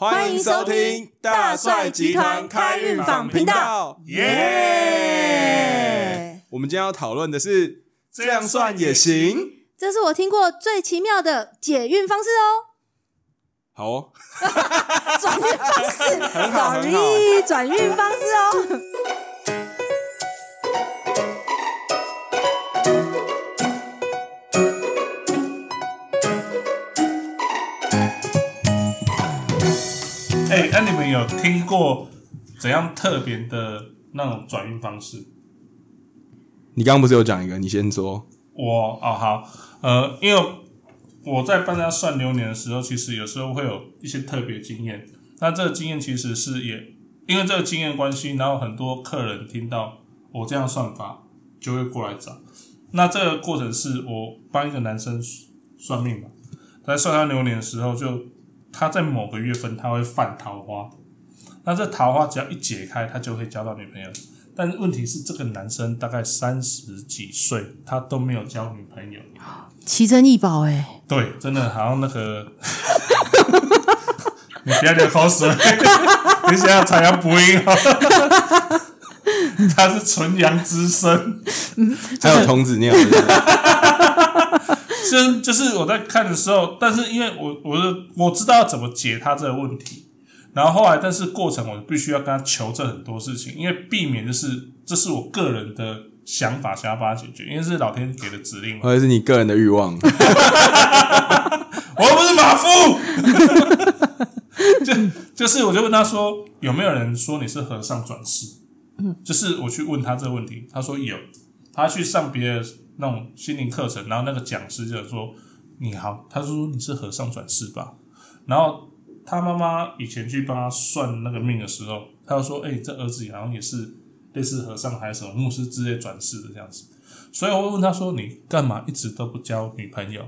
欢迎收听大帅集团开运坊频道，耶！我们今天要讨论的是，这样算也行。这是我听过最奇妙的解运方式哦。好哦，转运方式，很好很好，sorry，转运方式哦。哎，那、你们有听过怎样特别的那种转运方式？你刚刚不是有讲一个？你先说。我哦好，呃，因为我在帮大家算流年的时候，其实有时候会有一些特别经验。那这个经验其实是也因为这个经验关系，然后很多客人听到我这样算法，就会过来找。那这个过程是我帮一个男生算命嘛，在算他流年的时候，就他在某个月份他会犯桃花，那这桃花只要一解开，他就会交到女朋友。但是问题是，这个男生大概三十几岁，他都没有交女朋友。奇珍异宝哎，对，真的好像那个，你不要流口水，你想要采阳补阴哦。他是纯阳之身，还有童子尿，就就是我在看的时候，但是因为我我的我知道要怎么解他这个问题，然后后来但是过程我必须要跟他求证很多事情，因为避免就是这是我个人的想法想要帮他解决，因为是老天给的指令嘛。或者是你个人的欲望。我又不是马夫，就就是我就问他说有没有人说你是和尚转世？嗯，就是我去问他这个问题，他说有，他去上别的那种心灵课程，然后那个讲师就说你好，他说你是和尚转世吧？然后他妈妈以前去帮他算那个命的时候，他就说，哎、这儿子好像也是类似和尚还是什么牧师之类转世的这样子，所以我会问他说你干嘛一直都不交女朋友？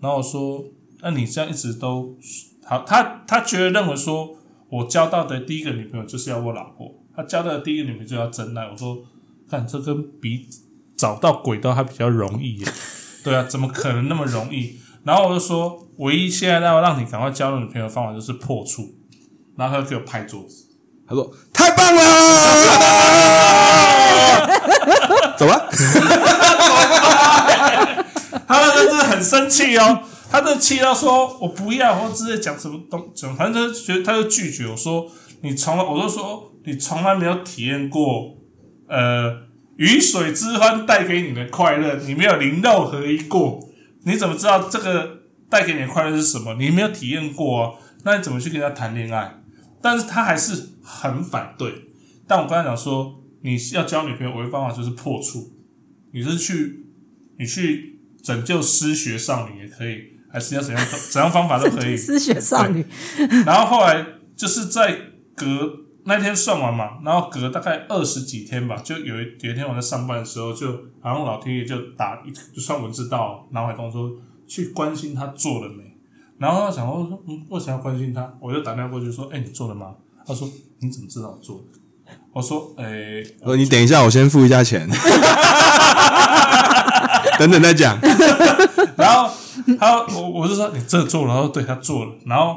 然后我说：“那你这样一直都好，他他觉得认为说我交到的第一个女朋友就是要我老婆，他交到的第一个女朋友就要真爱。我说，看这跟比找到轨道还比较容易耶，对啊，怎么可能那么容易？然后我就说，唯一现在要让你赶快交女朋友的方法就是破处，然后他就给我拍桌子，他说：“太棒了，走吧。他那个真的很生气哦，他这气到说我不要，或之类讲什么东，讲反正就是觉得他就拒绝我说你从来，我就说你从来没有体验过呃鱼水之欢带给你的快乐，你没有灵肉合一过，你怎么知道这个带给你的快乐是什么？你没有体验过哦，那你怎么去跟他谈恋爱？但是他还是很反对。但我刚才讲说，你要交女朋友，唯一方法就是破处，你是去你去拯救失学少女也可以，还是要怎样怎样方法都可以。失学少女，然后后来就是在隔那天算完嘛，然后隔大概二十几天吧，就有一有一天我在上班的时候，就好像老天爷就打一就算文字到脑海中说去关心他做了没，然后他想我说嗯为什么要关心他？我就打电话过去说，哎、你做了吗？他说你怎么知道我做的？我说，哎、”我说：“你等一下，我先付一下钱，等等再讲。然后他我我就说你这做了，他说对他做了，然后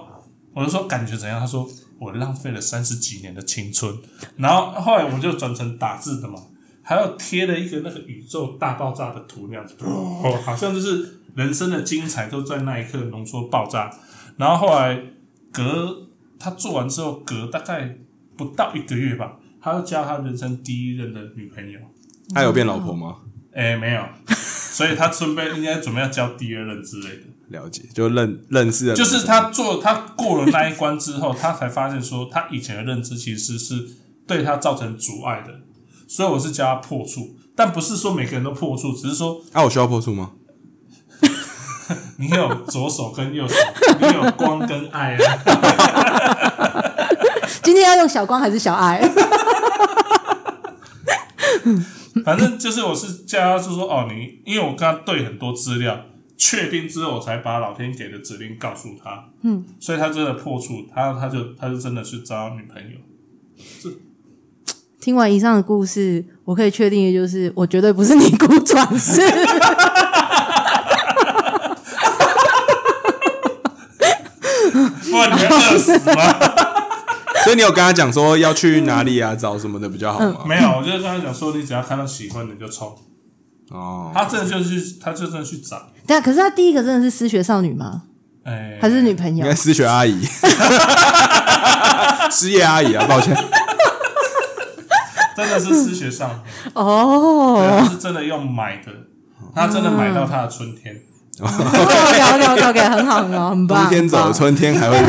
我就说感觉怎样？他说我浪费了三十几年的青春，然后后来我就转成打字的嘛，还有贴了一个那个宇宙大爆炸的图那样子，哦，好像就是人生的精彩都在那一刻浓缩爆炸。然后后来隔他做完之后，隔大概不到一个月吧，他就交他人生第一任的女朋友。他有变老婆吗？哎，没有，所以他准备应该准备要交第二任之类的。了解，就认认识了，就是他做他过了那一关之后，他才发现说他以前的认知其实是对他造成阻碍的，所以我是叫他破处，但不是说每个人都破处，只是说啊，我需要破处吗？你有左手跟右手，你有光跟爱啊。今天要用小光还是小爱？反正就是我是叫他就说哦，你因为我跟他对很多资料，确定之后我才把老天给的指令告诉他，嗯，所以他真的破处，他他就他就真的去找女朋友。听完以上的故事，我可以确定的就是，我绝对不是尼姑转世。不然你要饿死吗？所以你有跟他讲说要去哪里啊，找什么的比较好吗？没有，我就跟他讲说，你只要看到喜欢的就冲。哦，他真的就去，他就真的去找。对啊，可是他第一个真的是失学少女吗？哎，还是女朋友应该？失学阿姨，失业阿姨啊，抱歉。真的是失学少女，哦他是真的用买的，他真的买到他的春天。，OK OK OK OK，很好很好，很棒。冬天走，春天还会远。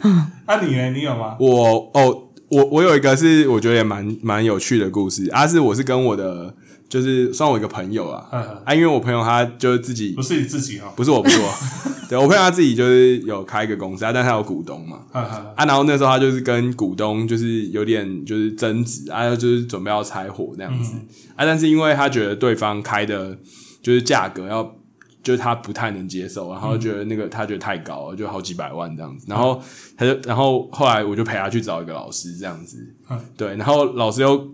那你呢？你有吗？我哦，我我有一个是我觉得也蛮蛮有趣的故事啊，是我是跟我的就是算我一个朋友啊啊，因为我朋友他就是自己不是你自己哦。不是我不是我，对我朋友他自己就是有开一个公司啊，但他有股东嘛啊，然后那时候他就是跟股东就是有点就是争执啊，就是准备要拆伙那样子、啊，但是因为他觉得对方开的就是价格要。就是他不太能接受，然后觉得那个他觉得太高了，就好几百万这样子。然后他就，然后后来我就陪他去找一个老师这样子嗯，对。然后老师又，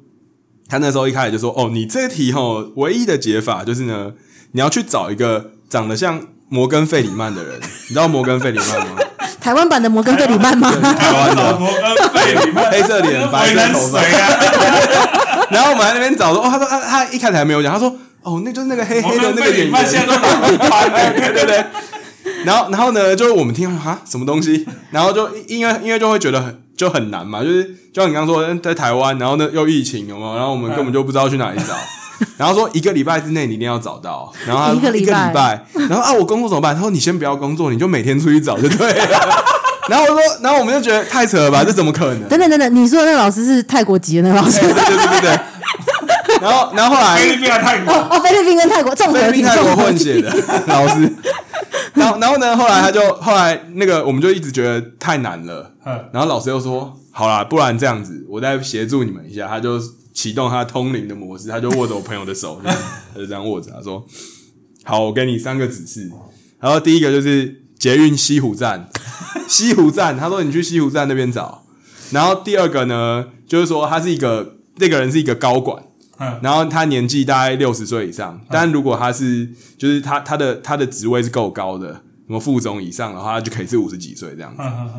他那时候一开始就说：“哦，你这个题哦，唯一的解法就是呢，你要去找一个长得像摩根费里曼的人。你知道摩根费里曼吗？台湾版的摩根费里曼吗？台湾的。摩根费里曼黑色脸白色头发？然后我们在那边找说，哦，他说他他一开始还没有讲，他说哦，那就是那个黑黑的那个演员，摩根费里曼现在都打不翻了。对对对。然后然后呢，就是我们听啊什么东西，然后就因为因为就会觉得很就很难嘛，就是就像你刚刚说在台湾，然后呢又疫情有没有？然后我们根本就不知道去哪里找。然后说一个礼拜之内你一定要找到，然后他说一个礼拜礼拜，然后啊我工作怎么办？他说你先不要工作，你就每天出去找就对了。然后我说，然后我们就觉得太扯了吧，这怎么可能？等等等等，你说的那个老师是泰国籍的那个老师对对对对对。然后然后后来菲律宾跟泰国，哦，菲律宾跟泰国综合，菲律宾泰国混血的 老师。然后然后呢，后来他就后来那个我们就一直觉得太难了，嗯然后老师又说：“好啦，不然这样子，我再协助你们一下。”他就启动他通灵的模式，他就握着我朋友的手，这 样他就这样握着，他说：“好，我给你三个指示。然后第一个就是捷运西湖站，西湖站，他说你去西湖站那边找。然后第二个呢，就是说他是一个那个人是一个高管，嗯然后他年纪大概六十岁以上，但如果他是就是他他的他的职位是够高的，什么副总以上的话，他就可以是五十几岁这样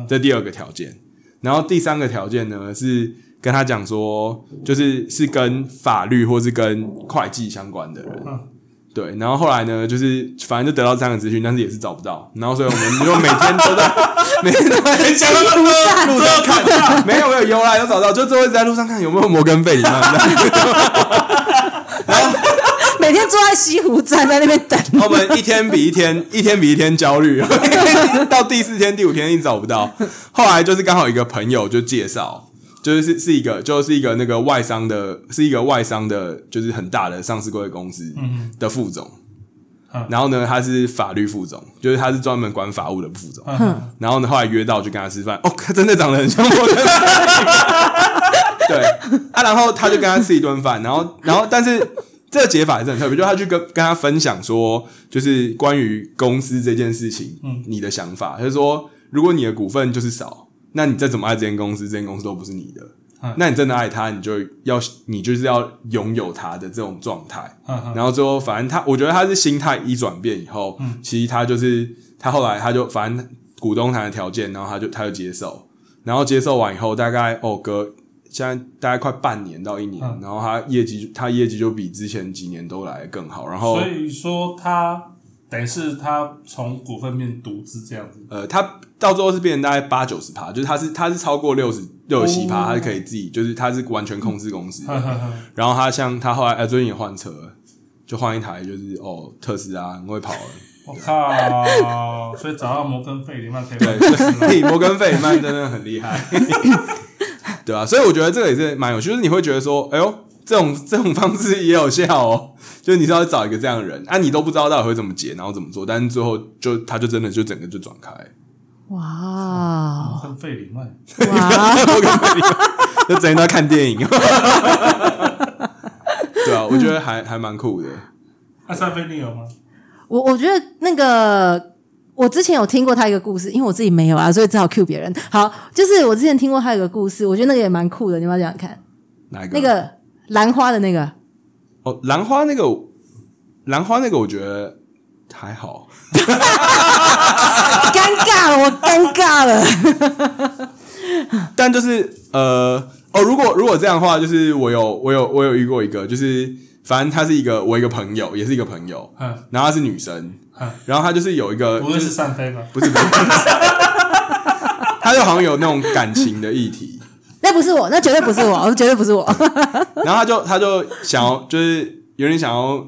这第二个条件。然后第三个条件呢是跟他讲说，就是是跟法律或是跟会计相关的人。嗯对，然后后来呢，就是反正就得到这样的资讯，但是也是找不到。然后所以我们就每天都在 每天都在你讲那么多，路上看，没有没有有啦，有找到，就最后一直在路上看有没有摩根费里曼。然后 每天坐在西湖站在那边等。我们一天比一天，一天比一天焦虑，到第四天、第五天一直找不到。后来就是刚好一个朋友就介绍，就是是是一个就是一个那个外商的，是一个外商的，就是很大的上市贵公司的副总。嗯然后呢，他是法律副总，就是他是专门管法务的副总。嗯然后呢，后来约到就跟他吃饭，哦，他真的长得很像我的。对啊，然后他就跟他吃一顿饭，然后然后但是这个解法还是很特别，就他去跟跟他分享说，就是关于公司这件事情，嗯你的想法，他就说，如果你的股份就是少，那你再怎么爱这间公司，这间公司都不是你的。嗯。那你真的爱他，你就要你就是要拥有他的这种状态。然后最后，反正他，我觉得他是心态一转变以后，嗯。其实他就是他后来他就反正股东谈的条件，然后他就他就接受，然后接受完以后，大概哦隔现在大概快半年到一年，嗯。然后他业绩他业绩就比之前几年都来得更好，然后所以说他等于是他从股份变独资这样子。呃，他到最后是变成大概八九十趴，就是他是他是超过六十六十七趴，哦他是可以自己就是他是完全控制公司然后他像他后来呃最近也换车了，就换一台就是哦特斯拉很会跑了。我靠！所以找到摩根费里曼可以对，摩根费里曼真的很厉害，对啊，所以我觉得这个也是蛮有趣，就是你会觉得说，哎呦，这种 这种方式也有效哦，就是你是要找一个这样的人，啊，你都不知道到底会怎么解，然后怎么做，但是最后就他就真的就整个就转开，哇摩根费里曼，哇！就整天都在看电影，对啊，我觉得还还蛮酷的，那三飞你有吗？我我觉得那个，我之前有听过他一个故事，因为我自己没有啊，所以只好 cue 别人。好，就是我之前听过他有个故事，我觉得那个也蛮酷的，你要不要讲讲看？哪一个？那个兰花的那个，哦，兰花那个，兰花那个，我觉得还好，尴尬了，我尴尬了。但就是呃哦，如果如果这样的话，就是我有我有我有遇过一个，就是反正她是一个我一个朋友，也是一个朋友，嗯，然后她是女生嗯，然后她就是有一个，不会就是单飞吗？不是不是，她 就好像有那种感情的议题，那不是我，那绝对不是我，绝对不是我。然后他就他就想要就是有点想要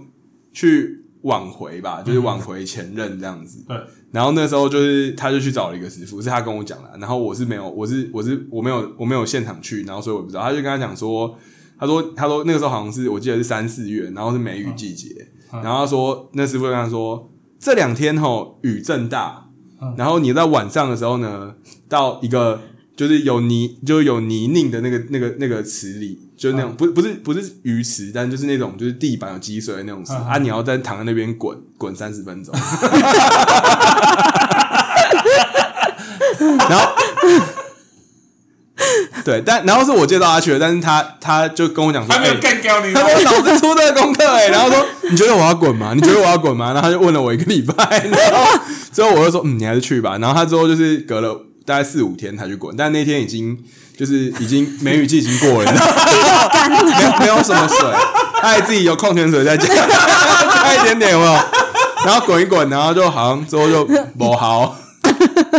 去挽回吧，就是挽回前任这样子，对，然后那时候就是他就去找了一个师傅，是他跟我讲的，然后我是没有，我是我是我没有我没有现场去，然后所以我不知道。他就跟他讲说，他说他说那个时候好像是我记得是三四月，然后是梅雨季节，嗯。然后他说那师傅跟他说这两天吼雨正大嗯，然后你在晚上的时候呢，到一个就是有泥就有泥泞的那个那个那个池里，就是那种、不不是不是鱼池，但就是那种就是地板有积水的那种池、啊，你要在躺在那边滚滚三十分钟。然后，对，但然后是我介绍他去的，但是他他就跟我讲说，他没有哎干掉你吗他？说老师出这个功课哎、然后说 你觉得我要滚吗？你觉得我要滚吗？然后他就问了我一个礼拜，然后之后我就说嗯，你还是去吧。然后他之后就是隔了大概四五天才去滚，但那天已经就是已经梅雨季已经过了，没有没有什么水，他还自己有矿泉水在加加 一点点有没有？然后滚一滚，然后就好像之后就不好。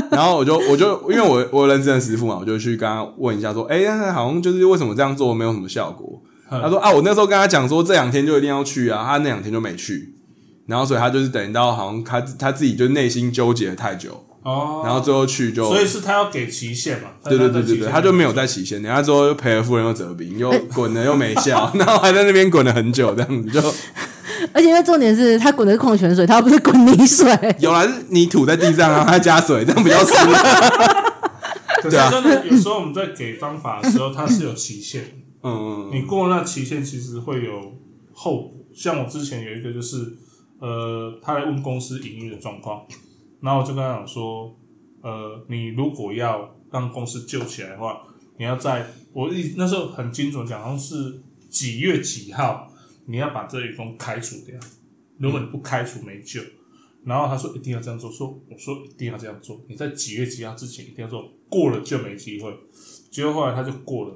然后我就我就因为我我有认识的师傅嘛，我就去跟他问一下说，哎、那好像就是为什么这样做没有什么效果？他说啊，我那时候跟他讲说这两天就一定要去啊，他那两天就没去，然后所以他就是等到好像他他自己就内心纠结了太久，哦，然后最后去就所以是他要给期限嘛？对对对对对，他就没有在期限，然后之后又赔了夫人又折兵，又滚了又没效，然后还在那边滚了很久，这样子就 而且因为重点是他滚的是矿泉水，他又不是滚泥水。有来是泥土在地上，然后他加水，这样比较湿。可是对啊真的有时候我们在给方法的时候，它是有期限嗯。嗯，你过了那期限，其实会有后果。像我之前有一个就是，呃，他来问公司营运的状况，然后我就跟他讲说，呃，你如果要让公司救起来的话，你要在我一那时候很精准讲，好像是几月几号，你要把这员工开除掉。如果你不开除，没救。然后他说一定要这样做，说我说一定要这样做，你在几月几号之前一定要做，过了就没机会。结果后来他就过了，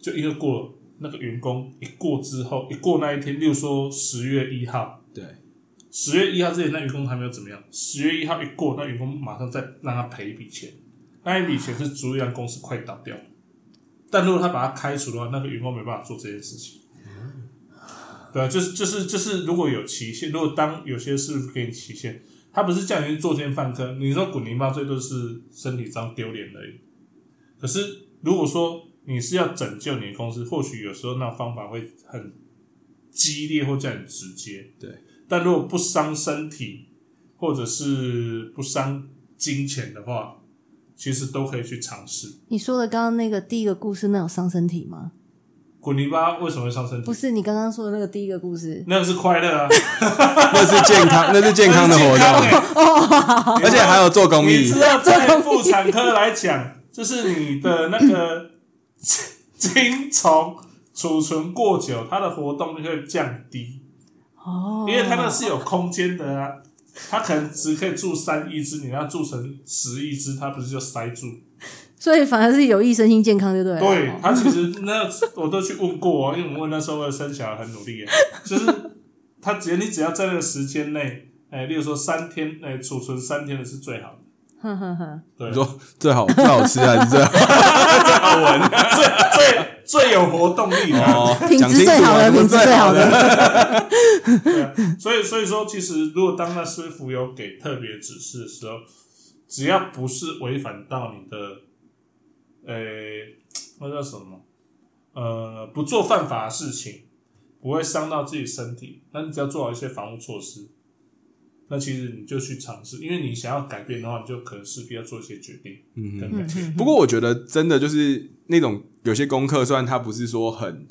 就因为过了那个员工一过之后，一过那一天，例如说十月一号，对，十月一号之前那员工还没有怎么样，十月一号一过，那员工马上再让他赔一笔钱，那一笔钱是足以让公司快倒掉。但如果他把他开除的话，那个员工没办法做这件事情。对啊，就是就是就是，如果有期限，如果当有些事给你期限，他不是叫你去作奸犯科，你说滚泥巴最多是身体上丢脸而已。可是如果说你是要拯救你的公司，或许有时候那方法会很激烈或叫你直接。对，但如果不伤身体，或者是不伤金钱的话，其实都可以去尝试。你说的刚刚那个第一个故事，那有伤身体吗？滚泥巴为什么会伤身体？不是，你刚刚说的那个第一个故事，那个是快乐啊，那是健康，那是健康的活动，而且还有做公益你知。道，在妇产科来讲，就是你的那个 精虫储存过久，它的活动就会降低，哦，因为它那是有空间的啊。它可能只可以住三亿只，你要住成十亿只，它不是就塞住？所以反而是有益身心健康，对不对了？对哦，它其实那我都去问过、哦，因为我问那时候为了生小孩很努力啊，就是它只要你只要在那个时间内，哎，例如说三天，哎，储存三天的是最好的。哼哼哼，对你，说最好最好吃还是最好 最好闻？最最最有活动力的。哦，品质讲清楚最好的品质最好的的。对啊，所以所以说，其实如果当那师傅有给特别指示的时候，只要不是违反到你的，呃，那叫什么？呃，不做犯法的事情，不会伤到自己身体，那你只要做好一些防护措施，那其实你就去尝试，因为你想要改变的话，你就可能势必要做一些决定嗯。不过我觉得真的就是那种有些功课，虽然它不是说很，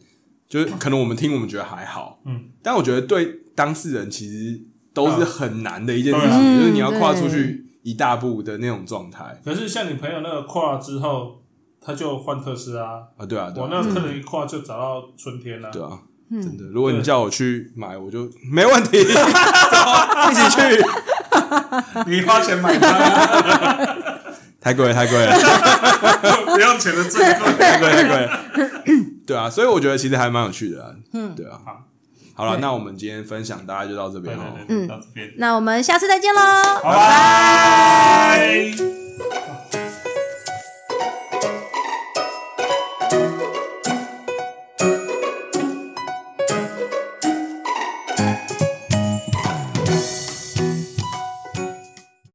就是可能我们听我们觉得还好，嗯，但我觉得对当事人其实都是很难的一件事情，啊。就是你要跨出嗯去一大步的那种状态。可是像你朋友那个跨了之后，他就换特斯拉，啊，对啊，对啊，我那个客人一跨就找到春天了、对啊。真的，如果你叫我去买，我就没问题，走，一起去。你花钱买它，太贵了，太贵了，不要钱的最贵。太贵，太贵了。对啊，所以我觉得其实还蛮有趣的啊。嗯，对啊。好，好了，那我们今天分享大家就到这对边哦。对对，到这边，那我们下次再见喽，拜拜。